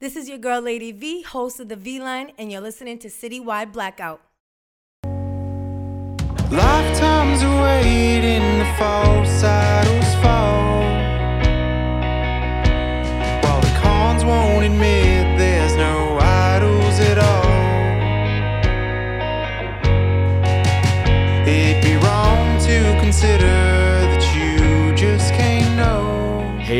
This is your girl, Lady V, host of the V Line, and you're listening to Citywide Blackout. Lifetimes waiting to fall, saddles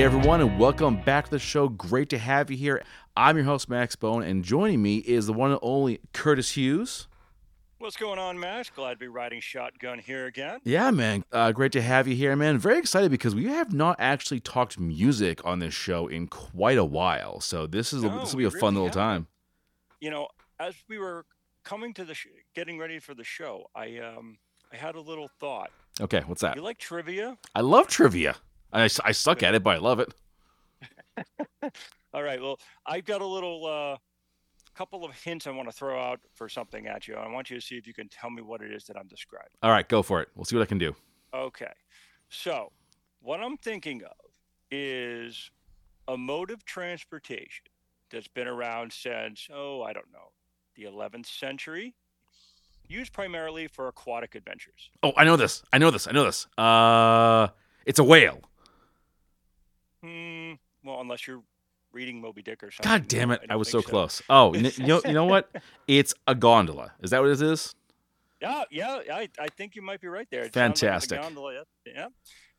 everyone, and welcome back to the show. Great to have you here. I'm your host Max Bone, and joining me is the one and only Curtis Hughes. What's going on, Max? Glad to be riding shotgun here again. Yeah, man. Uh, great to have you here, man. Very excited because we have not actually talked music on this show in quite a while. So this is No, this will be a fun really little haven't. time. You know, as we were coming to the sh- getting ready for the show, I um I had a little thought. Okay, what's that? You like trivia? I love trivia. I, I suck at it, but I love it. All right. Well, I've got a little uh couple of hints I want to throw out for something at you. I want you to see if you can tell me what it is that I'm describing. All right, go for it. We'll see what I can do. Okay. So, what I'm thinking of is a mode of transportation that's been around since, oh, I don't know, the 11th century, used primarily for aquatic adventures. Oh, I know this. I know this. I know this. Uh, it's a whale. Hmm. Well, unless you're reading Moby Dick or something. God damn it! I I, was so think close. Oh, you know, you know what? It's a gondola. Is that what it is? Yeah, yeah, I, I think you might be right there. It sounds like Fantastic. gondola, yeah.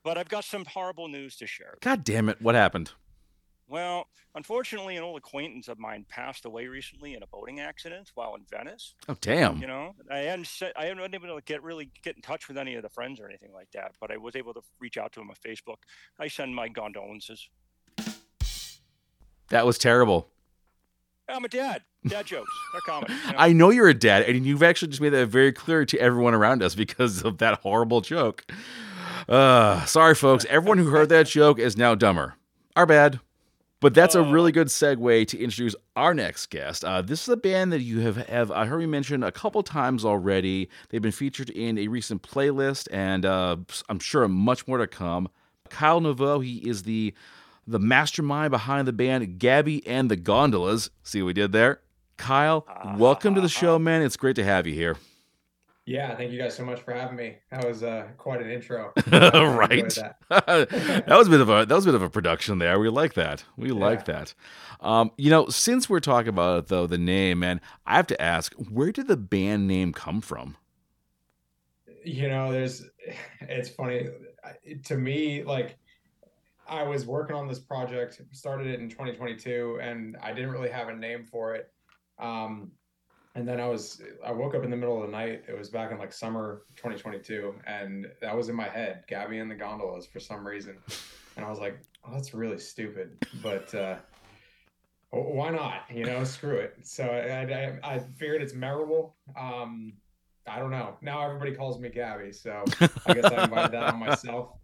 But I've got some horrible news to share. God damn it! What happened? Well, unfortunately, an old acquaintance of mine passed away recently in a boating accident while in Venice. Oh, damn. You know, I hadn't I haven't been able to get really get in touch with any of the friends or anything like that, but I was able to reach out to him on Facebook. I send my condolences. That was terrible. I'm a dad. Dad jokes. They're comedy. you know? I know you're a dad, and you've actually just made that very clear to everyone around us because of that horrible joke. Uh, sorry, folks. Everyone who heard that joke is now dumber. Our bad. But that's a really good segue to introduce our next guest. Uh, this is a band that you have, have I heard you mention a couple times already. They've been featured in a recent playlist, and uh, I'm sure much more to come. Kyle Neveau, he is the the mastermind behind the band Gabby and the Gondolas. See what we did there? Kyle, welcome to the show, man. It's great to have you here. Yeah, thank you guys so much for having me. That was uh, quite an intro. Right. that. that was a bit of a that was a bit of a production there. We like that. We like Yeah. that. Um, you know, since we're talking about it though, the name, man, I have to ask, where did the band name come from? You know, there's, it's funny to me. Like, I was working on this project, started it in 2022, and I didn't really have a name for it. Um, and then I was, I woke up in the middle of the night. It was back in like summer 2022, and that was in my head, Gabby and the Gondolas for some reason. And I was like, oh, that's really stupid, but uh, why not? You know, screw it. So I, I, I figured it's memorable. Um, I don't know. Now everybody calls me Gabby, so I guess I invited that on myself.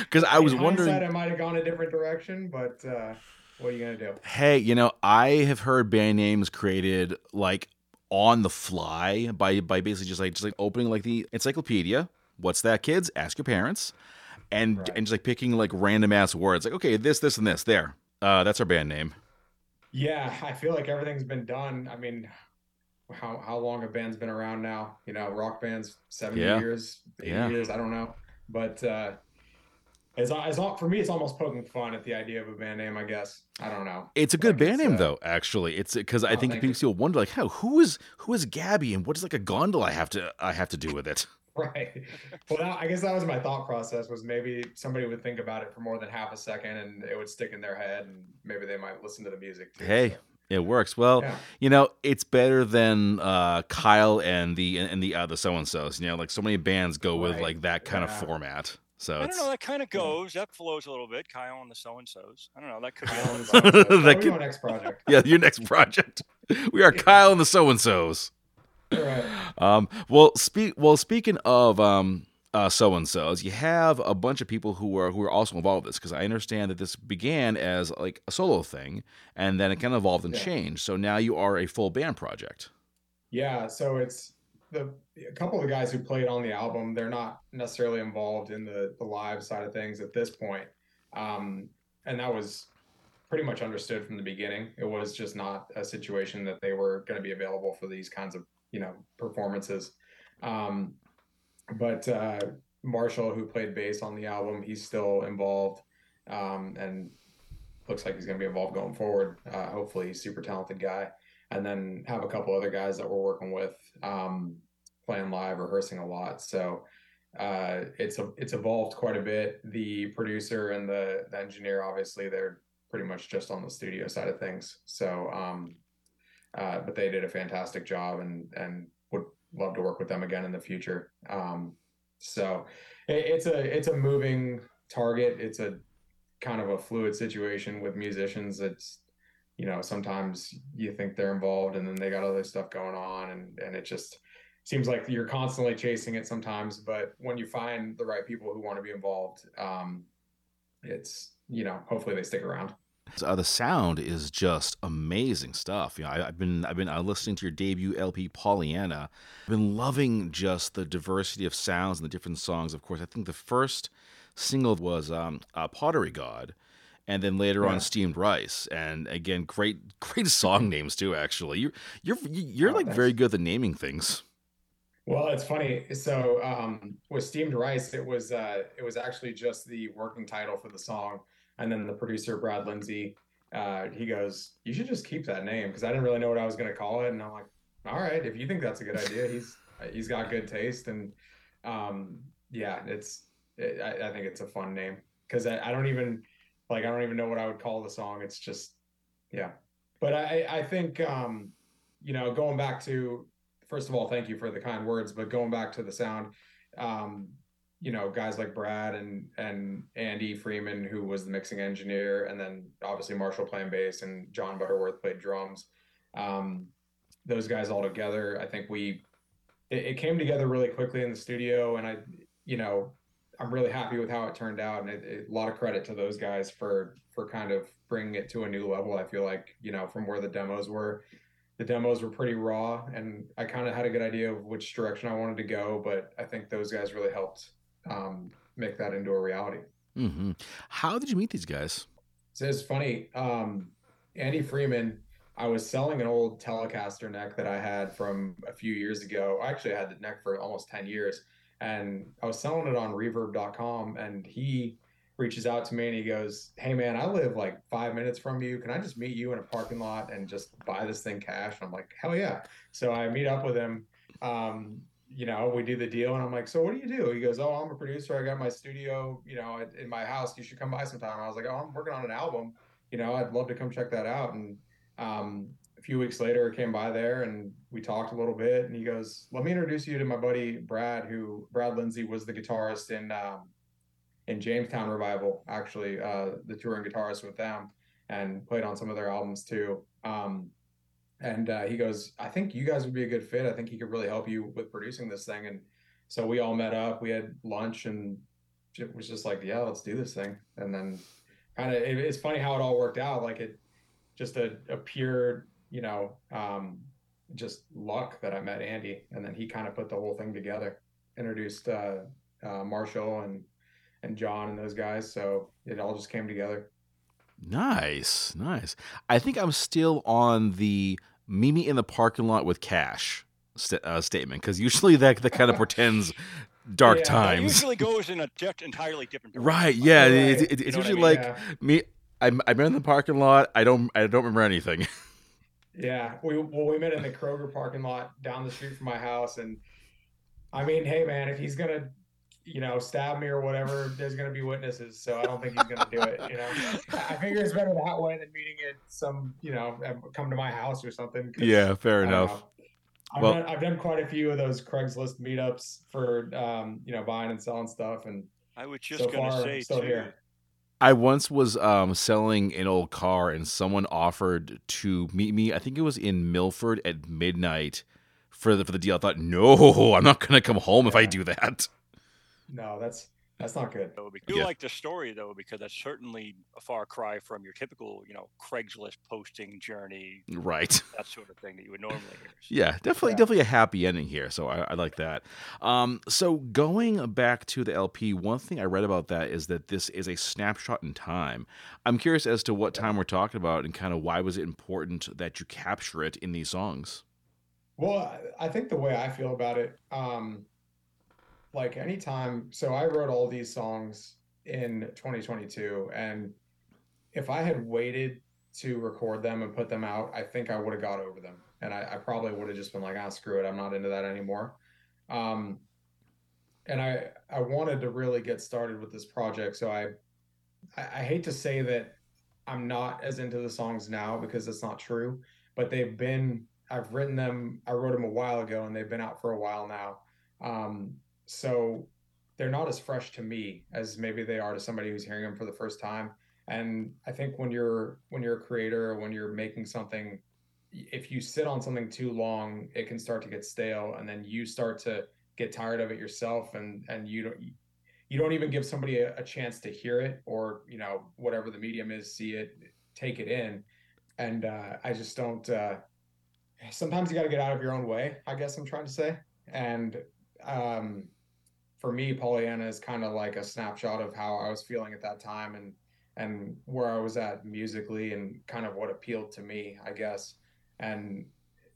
Because I was In wondering. I might have gone a different direction, but uh, what are you gonna do? Hey, you know, I have heard band names created like on the fly by by basically just like just like opening like the encyclopedia. What's that, kids? Ask your parents, and Right. and just like picking like random ass words. Like, okay, this, this, and this. There, uh, that's our band name. Yeah, I feel like everything's been done. I mean, how how long have bands been around now? You know, rock bands, 70 Yeah. years, 80 Yeah. years, I don't know. But uh it's it's not for me it's almost poking fun at the idea of a band name, I guess. I don't know. It's a good Like, band name uh, though. Actually, it's because I Oh, think people will wonder like, how who is who is Gabby and what does like a gondola have to I have to do with it? Right. Well, that, I guess that was my thought process was maybe somebody would think about it for more than half a second and it would stick in their head and maybe they might listen to the music too. Hey, so, It works well. yeah. You know, it's better than uh, Kyle and the and the other so and so's. You know, like so many bands go with like that kind Yeah. of format. So I it's don't know. That kind of goes. That flows a little bit. Kyle and the so and so's. I don't know. That could be. a Kyle little and bit. so-and-so. That could- my next project. yeah, your next project. We are Kyle and the so and so's. Right. Um, well, speak. Well, speaking of um, uh, so and so's, you have a bunch of people who are who are also involved in this because I understand that this began as like a solo thing, and then it kind of evolved and Yeah. changed. So now you are a full band project. Yeah, so it's the a couple of the guys who played on the album. They're not necessarily involved in the the live side of things at this point, um, and that was pretty much understood from the beginning. It was just not a situation that they were going to be available for these kinds of you know performances. Um, but uh, Marshall, who played bass on the album, he's still involved, um, and looks like he's going to be involved going forward. Uh, hopefully, super talented guy. And then have a couple other guys that we're working with, um, playing live, rehearsing a lot. So uh, it's a, it's evolved quite a bit. The producer and the, the engineer, obviously, they're pretty much just on the studio side of things. So, um, uh, but they did a fantastic job, and and would love to work with them again in the future. Um, so it, it's a it's a moving target. It's a kind of a fluid situation with musicians. It's you know sometimes you think they're involved and then they got other stuff going on, and and it just seems like you're constantly chasing it sometimes. But when you find the right people who want to be involved, um, it's you know hopefully they stick around. Uh, the sound is just amazing stuff. You know, I, have been I've been uh, listening to your debut LP, Pollyanna. I've been loving just the diversity of sounds and the different songs. Of course, I think the first single was um, uh, Pottery God, and then later yeah. on Steamed Rice. And again, great great song names too. Actually, you're you're you're oh, like thanks. very good at naming things. Well, it's funny. So um, with Steamed Rice, it was uh, it was actually just the working title for the song and then the producer, Brad Lindsay, uh, he goes, "You should just keep that name," because I didn't really know what I was going to call it, and I'm like, "All right, if you think that's a good idea, he's he's got good taste." And um, yeah, it's it, I, I, think it's a fun name because I, I don't even like I don't even know what I would call the song. It's just yeah, but I I think um, you know going back to first of all, thank you for the kind words, but going back to the sound. Um, you know guys like Brad and and Andy Freeman who was the mixing engineer and then obviously Marshall playing bass and John Butterworth played drums um, those guys all together I think we it, it, came together really quickly in the studio and I you know I'm really happy with how it turned out and it, it, a lot of credit to those guys for for kind of bringing it to a new level I feel like you know from where the demos were the demos were pretty raw and I kind of had a good idea of which direction I wanted to go but I think those guys really helped um, make that into a reality. Mm-hmm. How did you meet these guys? So it's funny. Um, Andy Freeman, I was selling an old Telecaster neck that I had from a few years ago. I actually had the neck for almost 10 years and I was selling it on reverb.com and he reaches out to me and he goes, Hey man, I live like five minutes from you. Can I just meet you in a parking lot and just buy this thing cash? And I'm like, hell yeah. So I meet up with him. Um, you know, we do the deal, and I'm like, so what do you do? He goes, oh, I'm a producer. I got my studio, you know, in my house. You should come by sometime. I was like, oh, I'm working on an album. You know, I'd love to come check that out. And um, few weeks later, I came by there and we talked a little bit. And he goes, let me introduce you to my buddy Brad, who Brad Lindsay was the guitarist in um, in Jamestown Revival, actually, uh, the touring guitarist with them, and played on some of their albums too. Um, and uh, he goes, I think you guys would be a good fit. I think he could really help you with producing this thing. And so we all met up, we had lunch, and it was just like, yeah, let's do this thing. And then kind of, it, it's funny how it all worked out. Like it just a, a pure, you know, um, just luck that I met Andy. And then he kind of put the whole thing together, introduced uh, uh, Marshall and, and John and those guys. So it all just came together. Nice, nice. I think I'm still on the Mimi in the parking lot with cash st- uh, statement because usually that that kind of portends dark yeah, times. It usually goes in a entirely different direction. Right? Yeah. Right. It, it, it's usually I mean? like yeah. me. I'm I'm in the parking lot. I don't I don't remember anything. yeah. We well we met in the Kroger parking lot down the street from my house, and I mean, hey man, if he's gonna you know, stab me or whatever, there's going to be witnesses. So I don't think he's going to do it. You know, I figure it's better that way than meeting at some, you know, come to my house or something. Yeah, fair enough. I've, well, done, I've done quite a few of those Craigslist meetups for, um, you know, buying and selling stuff. And I was just so going to say, still too, here. I once was um, selling an old car and someone offered to meet me. I think it was in Milford at midnight for the for the deal. I thought, no, I'm not going to come home yeah. if I do that no, that's That's not good. So we do Yeah. like the story though, because that's certainly a far cry from your typical, you know, Craigslist posting journey, Right. that sort of thing that you would normally hear. Yeah, definitely, Yeah. definitely a happy ending here. So I, I like that. Um, so going back to the LP, one thing I read about that is that this is a snapshot in time. I'm curious as to what time we're talking about and kind of why was it important that you capture it in these songs. Well, I I think the way I feel about it, um, like anytime, so I wrote all these songs in 2022, and if I had waited to record them and put them out, I think I would have got over them. And I, I probably would have just been like, ah, screw it, I'm not into that anymore. Um, and I I wanted to really get started with this project, so I I, I hate to say that I'm not as into the songs now because it's not true, but they've been I've written them. I wrote them a while ago, and they've been out for a while now. Um, so they're not as fresh to me as maybe they are to somebody who's hearing them for the first time. And I think when you're when you're a creator, or when you're making something, if you sit on something too long, it can start to get stale, and then you start to get tired of it yourself, and and you don't you don't even give somebody a, a chance to hear it or you know whatever the medium is, see it, take it in, and uh, I just don't. Uh, sometimes you got to get out of your own way i guess i'm trying to say and um, for me pollyanna is kind of like a snapshot of how i was feeling at that time and and where i was at musically and kind of what appealed to me i guess. And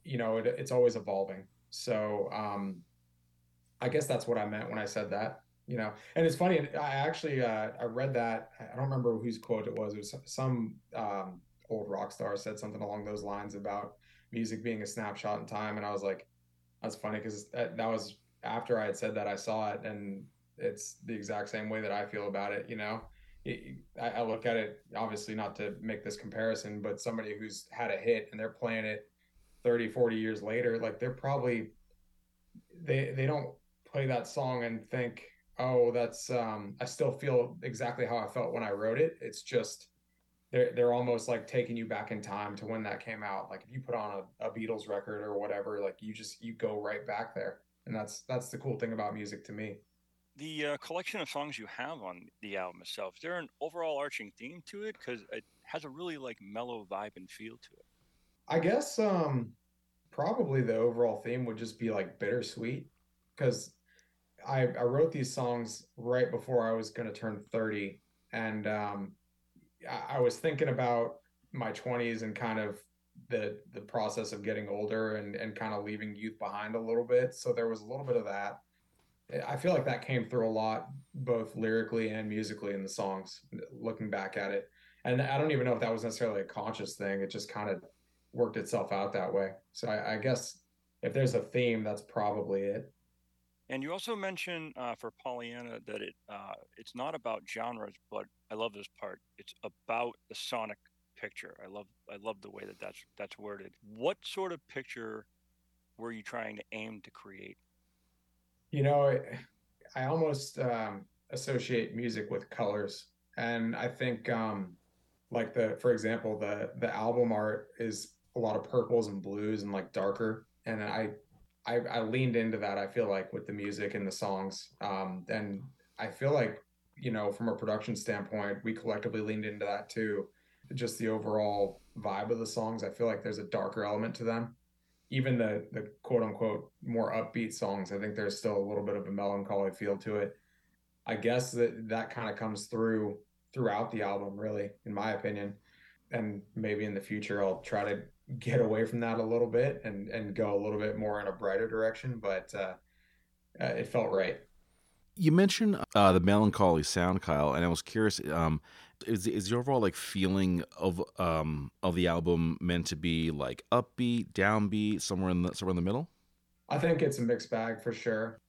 you know it, it's always evolving. So um, i guess that's what i meant when i said that you know. And it's funny i actually uh, i read that i don't remember whose quote it was it was some um, old rock star said something along those lines about music being a snapshot in time and i was like that's funny because that, that was after i had said that i saw it and it's the exact same way that i feel about it you know? It, I, look at it obviously not to make this comparison but somebody who's had a hit and they're playing it 30 40 years later like they're probably they they don't play that song and think oh that's um i still feel exactly how i felt when i wrote it. It's just they're they're almost like taking you back in time to when that came out. Like if you put on a, a Beatles record or whatever, like you just you go right back there, and that's that's the cool thing about music to me. The uh, collection of songs you have on the album itself, is there an overall arching theme to it? Because it has a really like mellow vibe and feel to it. I guess um probably the overall theme would just be like bittersweet because I I wrote these songs right before I was going to turn 30 and um I, I was thinking about my 20s and kind of the the process of getting older and and kind of leaving youth behind a little bit so there was a little bit of that I feel like that came through a lot both lyrically and musically in the songs looking back at it and I don't even know if that was necessarily a conscious thing it just kind of worked itself out that way. So I, I guess if there's a theme, that's probably it. And you also mentioned uh, for Pollyanna that it uh, it's not about genres, but I love this part. It's about the sonic picture. I love I love the way that that's that's worded. What sort of picture were you trying to aim to create? You know, I, almost um, associate music with colors, and I think um, like the for example the the album art is a lot of purples and blues and like darker, and I I, I leaned into that. I feel like with the music and the songs, um, and I feel like you know from a production standpoint, we collectively leaned into that too. Just the overall vibe of the songs, I feel like there's a darker element to them. Even the the quote unquote more upbeat songs, I think there's still a little bit of a melancholy feel to it. I guess that that kind of comes through throughout the album, really, in my opinion. And maybe in the future, I'll try to get away from that a little bit and and go a little bit more in a brighter direction. But uh, uh, it felt right. You mentioned uh, the melancholy sound, Kyle, and I was curious. Um, is is your overall like feeling of um of the album meant to be like upbeat, downbeat, somewhere in the somewhere in the middle? I think it's a mixed bag for sure.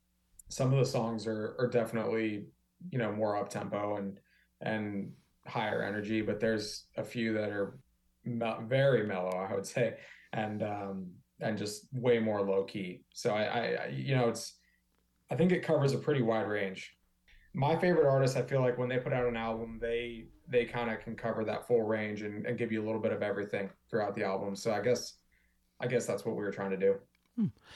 Some of the songs are are definitely you know more up tempo and and higher energy, but there's a few that are me- very mellow, I would say, and um, and just way more low key. So I, I, you know, it's I think it covers a pretty wide range. My favorite artists, I feel like when they put out an album, they they kind of can cover that full range and, and give you a little bit of everything throughout the album. So I guess I guess that's what we were trying to do.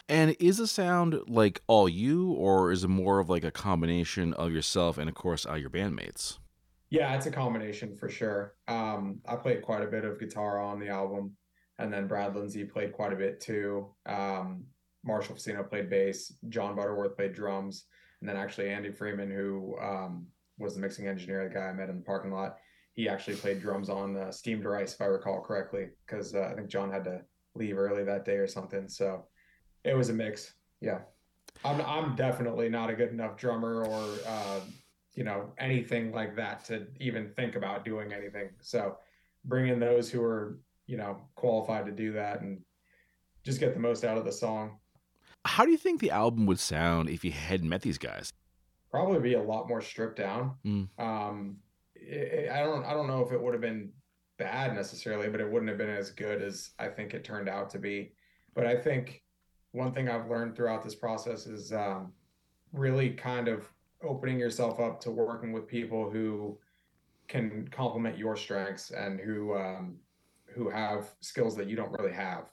And is the sound like all you, or is it more of like a combination of yourself and, of course, uh, your bandmates? Yeah, it's a combination for sure. Um, I played quite a bit of guitar on the album, and then Brad Lindsay played quite a bit too. Um, Marshall Facino played bass, John Butterworth played drums, and then actually Andy Freeman, who um, was the mixing engineer, the guy I met in the parking lot, he actually played drums on uh, Steamed Rice, if I recall correctly, because uh, I think John had to leave early that day or something. So it was a mix. Yeah, I'm I'm definitely not a good enough drummer or uh, you know anything like that to even think about doing anything. So bring in those who are you know qualified to do that and just get the most out of the song. How do you think the album would sound if you hadn't met these guys? Probably be a lot more stripped down. Mm. Um, it, I don't I don't know if it would have been bad necessarily, but it wouldn't have been as good as I think it turned out to be. But I think one thing I've learned throughout this process is um, really kind of opening yourself up to working with people who can complement your strengths and who um, who have skills that you don't really have.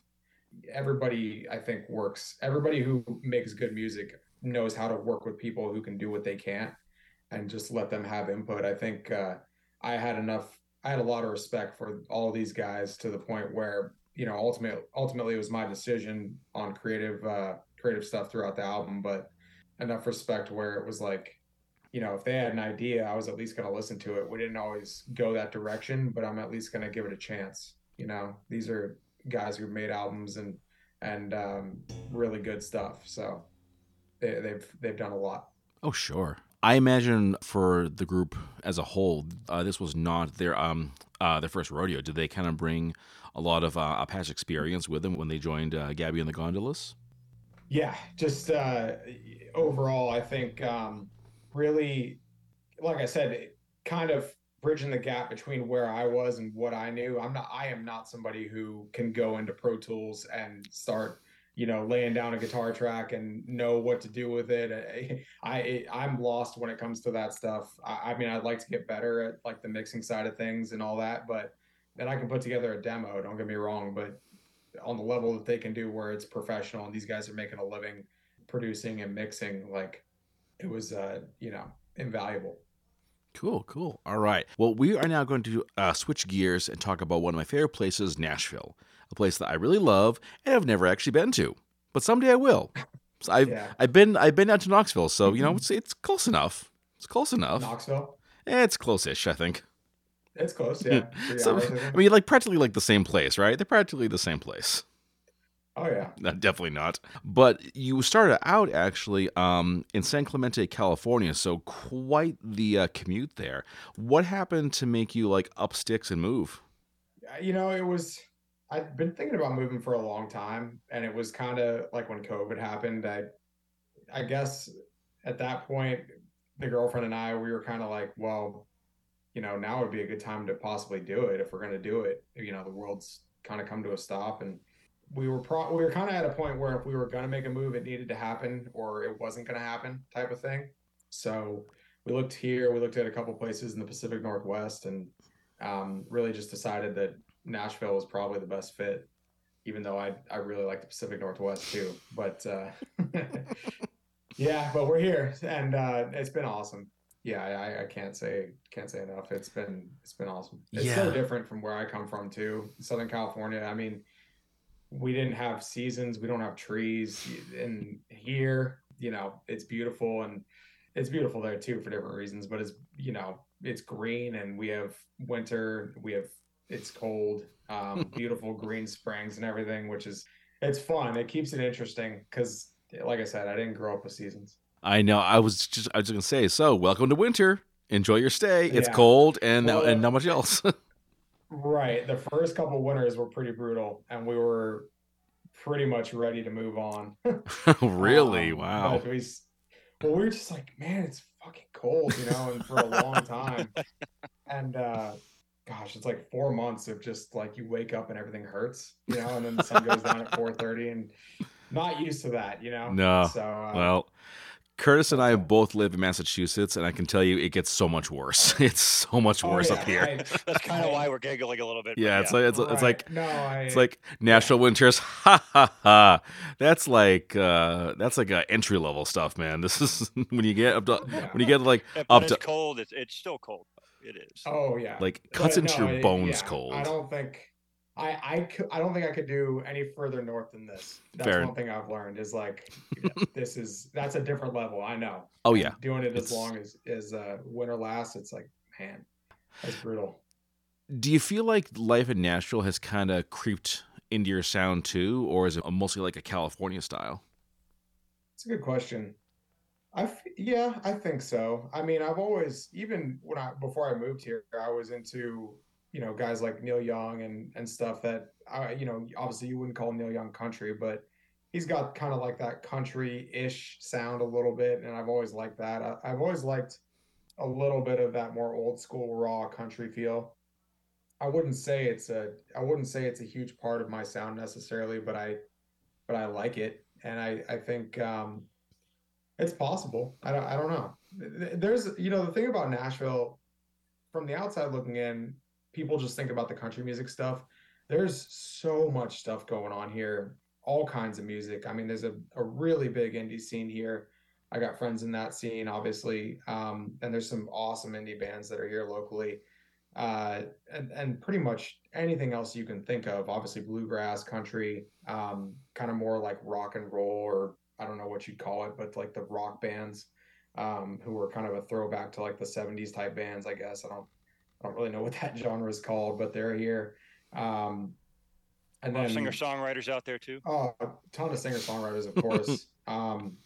Everybody, I think, works. Everybody who makes good music knows how to work with people who can do what they can't, and just let them have input. I think uh, I had enough. I had a lot of respect for all these guys to the point where you know ultimately ultimately it was my decision on creative uh, creative stuff throughout the album, but enough respect where it was like you know, if they had an idea, I was at least going to listen to it. We didn't always go that direction, but I'm at least going to give it a chance. You know, these are guys who've made albums and and um, really good stuff. So they, they've they've done a lot. Oh, sure. I imagine for the group as a whole, uh, this was not their um uh, their first rodeo. Did they kind of bring a lot of uh, past experience with them when they joined uh, Gabby and the Gondolas? Yeah, just uh, overall, I think um, really, like I said, kind of bridging the gap between where I was and what I knew. I'm not. I am not somebody who can go into Pro Tools and start, you know, laying down a guitar track and know what to do with it. I, I am lost when it comes to that stuff. I, I mean, I'd like to get better at like the mixing side of things and all that, but then I can put together a demo. Don't get me wrong, but on the level that they can do where it's professional and these guys are making a living producing and mixing, like it was, uh, you know, invaluable. Cool, cool. All right. Well, we are now going to uh, switch gears and talk about one of my favorite places, Nashville, a place that I really love and I've never actually been to, but someday I will. So I've Yeah. I've been I've been out to Knoxville, so you know it's it's close enough. It's close enough. Knoxville, Eh, it's close-ish, I think. it's close. Yeah, So, hours, I. I mean, like practically like the same place, right? They're practically the same place. Oh yeah. No, definitely not. But you started out actually um, in San Clemente, California, so quite the uh, commute there. What happened to make you like up sticks and move? you know, it was. I've been thinking about moving for a long time, and it was kind of like when COVID happened. I, I guess at that point, the girlfriend and I, we were kind of like, well, you know, now would be a good time to possibly do it if we're going to do it. You know, the world's kind of come to a stop, and we were pro- we were kind of at a point where if we were going to make a move, it needed to happen, or it wasn't going to happen, type of thing. So we looked here, we looked at a couple places in the Pacific Northwest, and um, really just decided that Nashville was probably the best fit, even though I I really like the Pacific Northwest too. But uh, yeah, but we're here, and uh, it's been awesome. Yeah, I, I can't say can't say enough. It's been it's been awesome. It's Yeah. so different from where I come from too, Southern California. I mean, we didn't have seasons, we don't have trees, and here, you know, it's beautiful and it's beautiful there too for different reasons. But it's you know it's green and we have winter, we have it's cold, um, beautiful green springs and everything, which is it's fun. It keeps it interesting because, like I said, I didn't grow up with seasons. I know. I was just I was just gonna say. So welcome to winter. Enjoy your stay. It's Yeah. cold and Well, and not much else. Right. The first couple winters were pretty brutal, and we were pretty much ready to move on. really? Um, wow. but we, well, we were just like, man, it's fucking cold, you know, and for a long time. And uh, gosh, it's like four months of just like you wake up and everything hurts, you know, and then the sun goes down at four thirty, and not used to that, you know. No. So uh, Well, Curtis and I both live in Massachusetts, and I can tell you it gets so much worse. It's so much Oh, worse yeah, up here. I- That's kind of why we're giggling a little bit. yeah, it's like it's, it's like no, I, it's like Nashville winters. Ha ha ha. That's like uh that's like uh, entry level stuff, man. This is when you get up to Yeah. when you get like Yeah, up but it's to cold. It's, it's still cold. It is. Oh yeah. like cuts But into no, your it- bones yeah, cold. I don't think I I I don't think I could do any further north than this. That's Fair. one thing I've learned is like this is that's a different level. I know. Oh, And yeah. Doing it It's- as long as as uh, winter lasts, it's like man, that's brutal. Do you feel like life in Nashville has kind of creeped into your sound too, or is it mostly like a California style? It's a good question. I f- yeah, I think so. I mean, I've always even when I before I moved here, I was into you know guys like Neil Young and and stuff that I you know obviously you wouldn't call Neil Young country, but he's got kind of like that country-ish sound a little bit, and I've always liked that. I, I've always liked a little bit of that more old school raw country feel. I wouldn't say it's a I wouldn't say it's a huge part of my sound necessarily, but I but I like it, and I I think um, it's possible. I don't I don't know. There's you know the thing about Nashville, from the outside looking in, people just think about the country music stuff. There's so much stuff going on here, all kinds of music. I mean, there's a, a really big indie scene here. I got friends in that scene, obviously, um, and there's some awesome indie bands that are here locally uh, and, and pretty much anything else you can think of. Obviously, bluegrass, country, um, kind of more like rock and roll, or I don't know what you'd call it, but like the rock bands, um, who were kind of a throwback to like the '70s type bands, I guess. I don't, I don't really know what that genre is called, but they're here. Um, and then Singer songwriters out there too. Oh, a ton of singer songwriters, of course. um,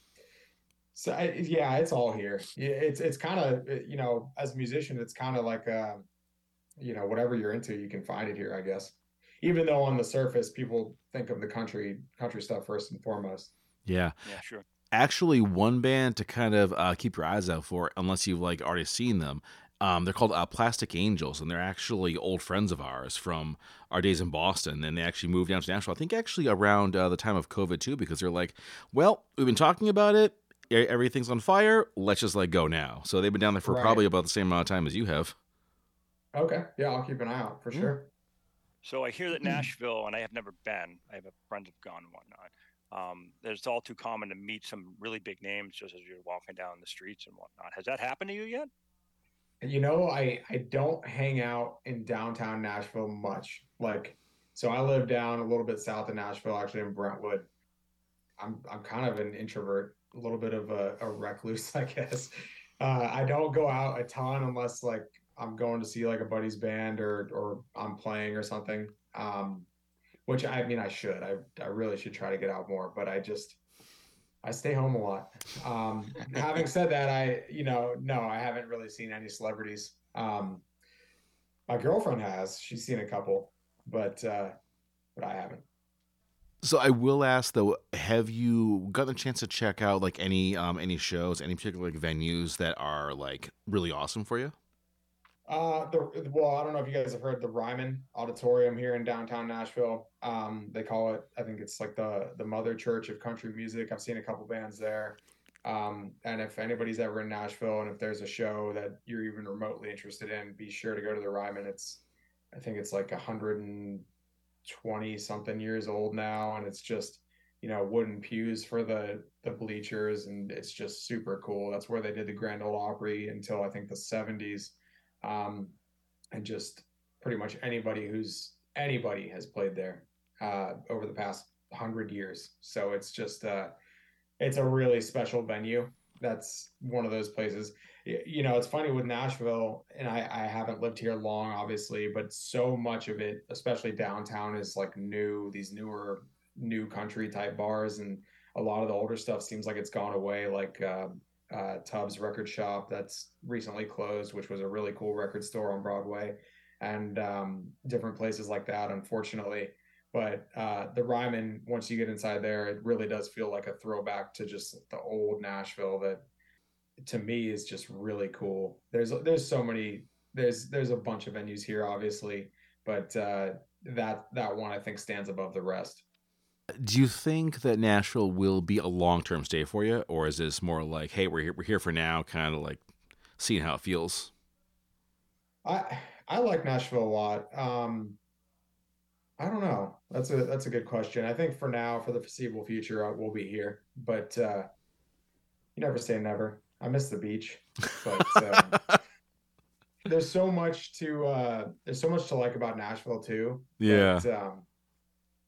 so I, yeah, it's all here. It's it's kind of you know, as a musician, it's kind of like uh, you know, whatever you're into, you can find it here, I guess. Even though on the surface, people think of the country country stuff first and foremost. Yeah. Yeah, sure. Actually, one band to kind of uh, keep your eyes out for, unless you've like already seen them. Um, they're called uh, Plastic Angels, and they're actually old friends of ours from our days in Boston. And they actually moved down to Nashville. I think actually around uh, the time of COVID too, because they're like, well, we've been talking about it. Everything's on fire. Let's just like go now. So they've been down there for Right. probably about the same amount of time as you have. Okay, yeah, I'll keep an eye out for Yeah. sure. So I hear that Hmm. Nashville, and I have never been. I have a friends have gone and whatnot. Um, it's all too common to meet some really big names just as you're walking down the streets and whatnot. Has that happened to you yet? You know, I I don't hang out in downtown Nashville much. Like, so I live down a little bit south of Nashville, actually in Brentwood. I'm I'm kind of an introvert, a little bit of a, a recluse, I guess. Uh, I don't go out a ton unless like I'm going to see like a buddy's band or or I'm playing or something. Um, which I mean I should. I I really should try to get out more, but I just I stay home a lot. Um, having said that, I, you know, no, I haven't really seen any celebrities. Um, my girlfriend has. She's seen a couple, but uh, but I haven't. So I will ask though, have you gotten a chance to check out like any um any shows, any particular like venues that are like really awesome for you? Uh, the well, I don't know if you guys have heard the Ryman Auditorium here in downtown Nashville. Um, they call it. I think it's like the the Mother Church of Country Music. I've seen a couple bands there. Um, and if anybody's ever in Nashville and if there's a show that you're even remotely interested in, be sure to go to the Ryman. It's, I think it's like 120 something years old now, and it's just, you know, wooden pews for the the bleachers, and it's just super cool. That's where they did the Grand Ole Opry until I think the 70s um, and just pretty much anybody who's anybody has played there uh, over the past hundred years. So it's just uh, it's a really special venue. That's one of those places. You know, it's funny with Nashville, and I, I haven't lived here long, obviously, but so much of it, especially downtown, is like new. These newer, new country type bars, and a lot of the older stuff seems like it's gone away. Like uh, uh, Tubbs Record Shop that's recently closed, which was a really cool record store on Broadway, and um, different places like that, unfortunately. But uh, the Ryman, once you get inside there, it really does feel like a throwback to just the old Nashville that to me is just really cool. There's there's so many there's there's a bunch of venues here, obviously, but uh, that that one I think stands above the rest. Do you think that Nashville will be a long term stay for you, or is this more like, hey, we're here, we're here for now, kind of like seeing how it feels? I I like Nashville a lot. Um, I don't know. That's a that's a good question. I think for now, for the foreseeable future, uh, we'll be here. But uh, you never say never. I miss the beach, but uh, there's so much to uh, there's so much to like about Nashville too. Yeah. um,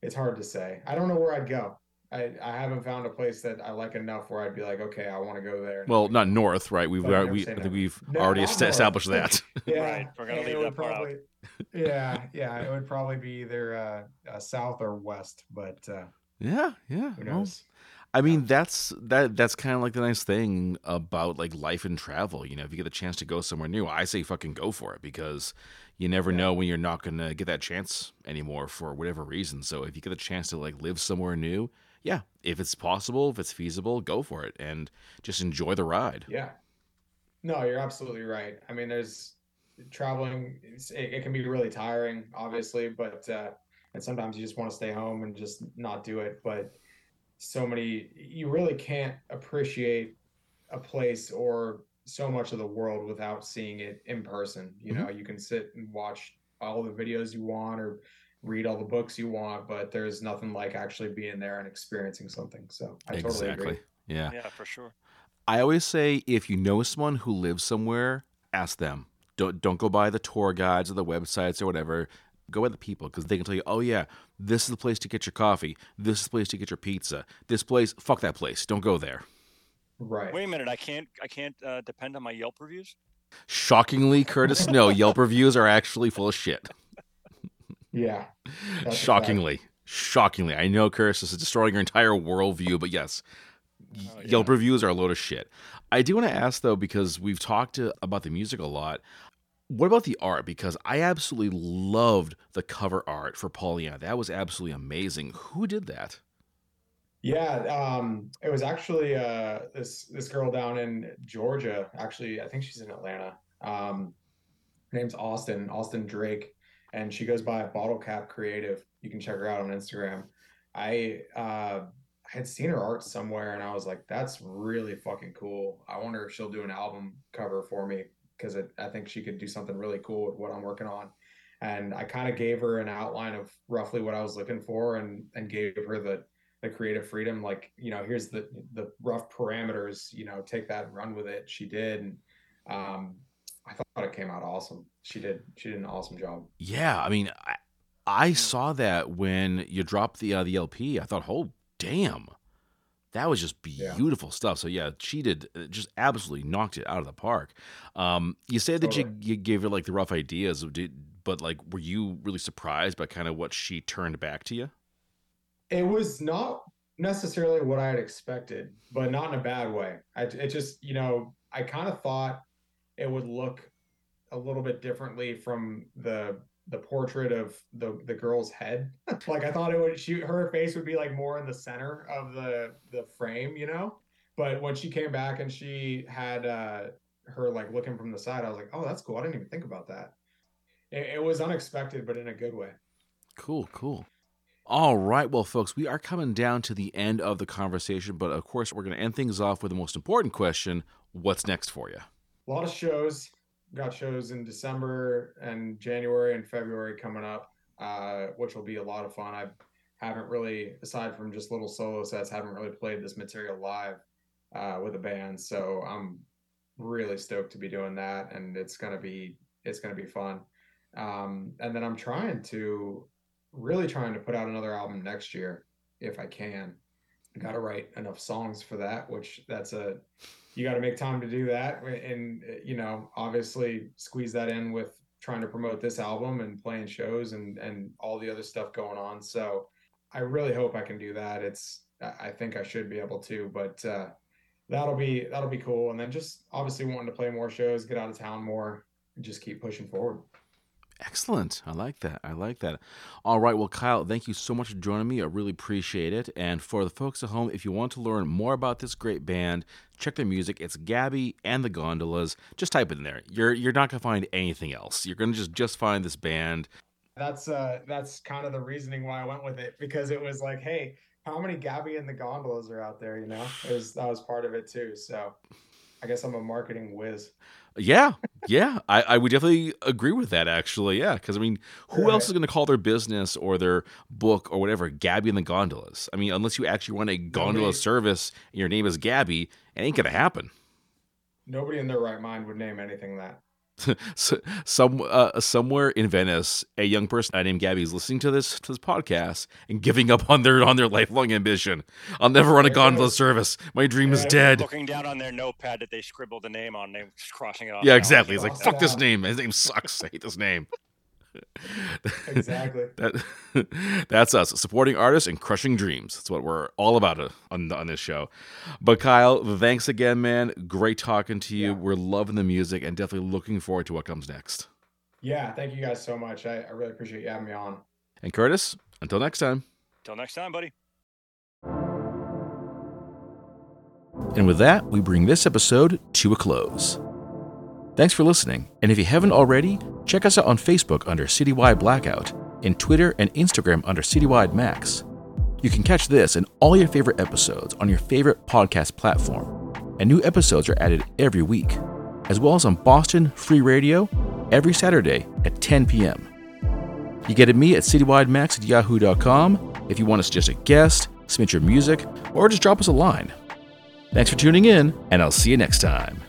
it's hard to say. I don't know where I'd go. I, I haven't found a place that I like enough where I'd be like, okay, I want to go there. Well, not north, right? We've But already, we, say I think never. we've No, already not est- north. established that. yeah, Right, we're gonna and leave that out. probably, yeah, yeah, it would probably be either uh, uh, south or west, but uh, yeah, yeah. who well, knows? I mean, that's that. That's kind of like the nice thing about like life and travel. You know, if you get the chance to go somewhere new, I say fucking go for it because you never Yeah. know when you're not gonna get that chance anymore for whatever reason. So if you get a chance to like live somewhere new, yeah, if it's possible, if it's feasible, go for it and just enjoy the ride. Yeah. No, you're absolutely right. I mean, there's traveling, it's, it, it can be really tiring, obviously, but, uh, and sometimes you just want to stay home and just not do it. But so many, you really can't appreciate a place or so much of the world without seeing it in person. You mm-hmm. know, you can sit and watch all the videos you want or read all the books you want, but there's nothing like actually being there and experiencing something. So I totally exactly. agree. Yeah. Yeah, for sure. I always say if you know someone who lives somewhere, ask them. Don't don't go by the tour guides or the websites or whatever. Go by the people because they can tell you, oh yeah, this is the place to get your coffee. This is the place to get your pizza. This place, fuck that place. Don't go there. Right. Wait a minute, I can't I can't uh, depend on my Yelp reviews. Shockingly, Curtis, no, Yelp reviews are actually full of shit. Yeah. That's a fact. Shockingly, shockingly. I know, Curtis, this is destroying your entire worldview, but yes, y- Oh, Yelp reviews are a load of shit. I do want to ask though, because we've talked uh, about the music a lot. What about the art? Because I absolutely loved the cover art for Pollyanna. That was absolutely amazing. Who did that? Yeah, um, it was actually uh, this this girl down in Georgia. Actually, I think she's in Atlanta. Um, her name's Austin, Austin Drake, and she goes by Bottle Cap Creative. You can check her out on Instagram. I uh, had seen her art somewhere, and I was like, "That's really fucking cool." I wonder if she'll do an album cover for me because I think she could do something really cool with what I'm working on. And I kind of gave her an outline of roughly what I was looking for, and and gave her the the creative freedom like you know here's the the rough parameters you know take that and run with it. She did. And um i thought it came out awesome. She did she did an awesome job. Yeah, I mean, I, I saw that when you dropped the uh, the LP. I thought, oh damn, that was just Yeah. beautiful stuff. So yeah, she did uh, just absolutely knocked it out of the park. Um, you said that you, you gave her like the rough ideas, did, but like, were you really surprised by kind of what she turned back to you? it was not necessarily what i had expected but not in a bad way i it just you know i kind of thought it would look a little bit differently from the the portrait of the the girl's head. Like i thought it would she her face would be like more in the center of the the frame you know? But when she came back and she had uh her like looking from the side i was like oh that's cool. I didn't even think about that. It, it was unexpected but in a good way. Cool, cool. All right, well, folks, we are coming down to the end of the conversation, but of course, we're going to end things off with the most important question. What's next for you? a lot of shows got shows in december and january and february coming up uh, which will be a lot of fun. I haven't really aside from just little solo sets haven't really played this material live uh, with a band. So i'm really stoked to be doing that and it's to be it's to be fun. Um, and then i'm trying to really trying to put out another album next year if i can got to write enough songs for that which that's a you got to make time to do that. And uh, you know obviously squeeze that in with trying to promote this album and playing shows and and all the other stuff going on. So i really hope i can do that. It's i think i should be able to but uh that'll be that'll be cool. And then just obviously wanting to play more shows get out of town more and just keep pushing forward Excellent. I like that. I like that. All right. Well, Kyle, thank you so much for joining me. I really appreciate it. And for the folks at home, if you want to learn more about this great band, check their music. It's Gabby and the Gondolas. Just type it in there. You're you're not gonna find anything else. You're gonna just just find this band. that's uh that's kind of the reasoning why I went with it because it was like, hey, how many Gabby and the gondolas are out there? You know, it was that was part of it too. So I guess I'm a marketing whiz. Yeah, yeah, I, I would definitely agree with that. Actually, yeah, because I mean, who Right. else is going to call their business or their book or whatever Gabby and the Gondolas? I mean, unless you actually run a gondola Nobody- service and your name is Gabby, it ain't gonna happen. Nobody in their right mind would name anything that. so, some uh, somewhere in Venice, a young person named Gabby is listening to this to this podcast and giving up on their on their lifelong ambition. I'll never run a gondola service. My dream is dead. Looking down on their notepad that they scribbled the name on, they just crossing it off. Yeah, exactly. He's like, fuck this name. His name sucks. I hate this name. Exactly. that that's us supporting artists and crushing dreams. That's what we're all about uh, on on this show. But Kyle, thanks again, man. Great talking to you. Yeah. We're loving the music and definitely looking forward to what comes next. Yeah, thank you guys so much. I, I really appreciate you having me on. And Curtis, until next time. Till next time, buddy. And with that, we bring this episode to a close. Thanks for listening, and if you haven't already, check us out on Facebook under Citywide Blackout, and Twitter and Instagram under Citywide Max. You can catch this and all your favorite episodes on your favorite podcast platform, and new episodes are added every week, as well as on Boston Free Radio every Saturday at 10 p.m. You get at me at citywidemax at yahoo.com if you want to suggest a guest, submit your music, or just drop us a line. Thanks for tuning in, and I'll see you next time.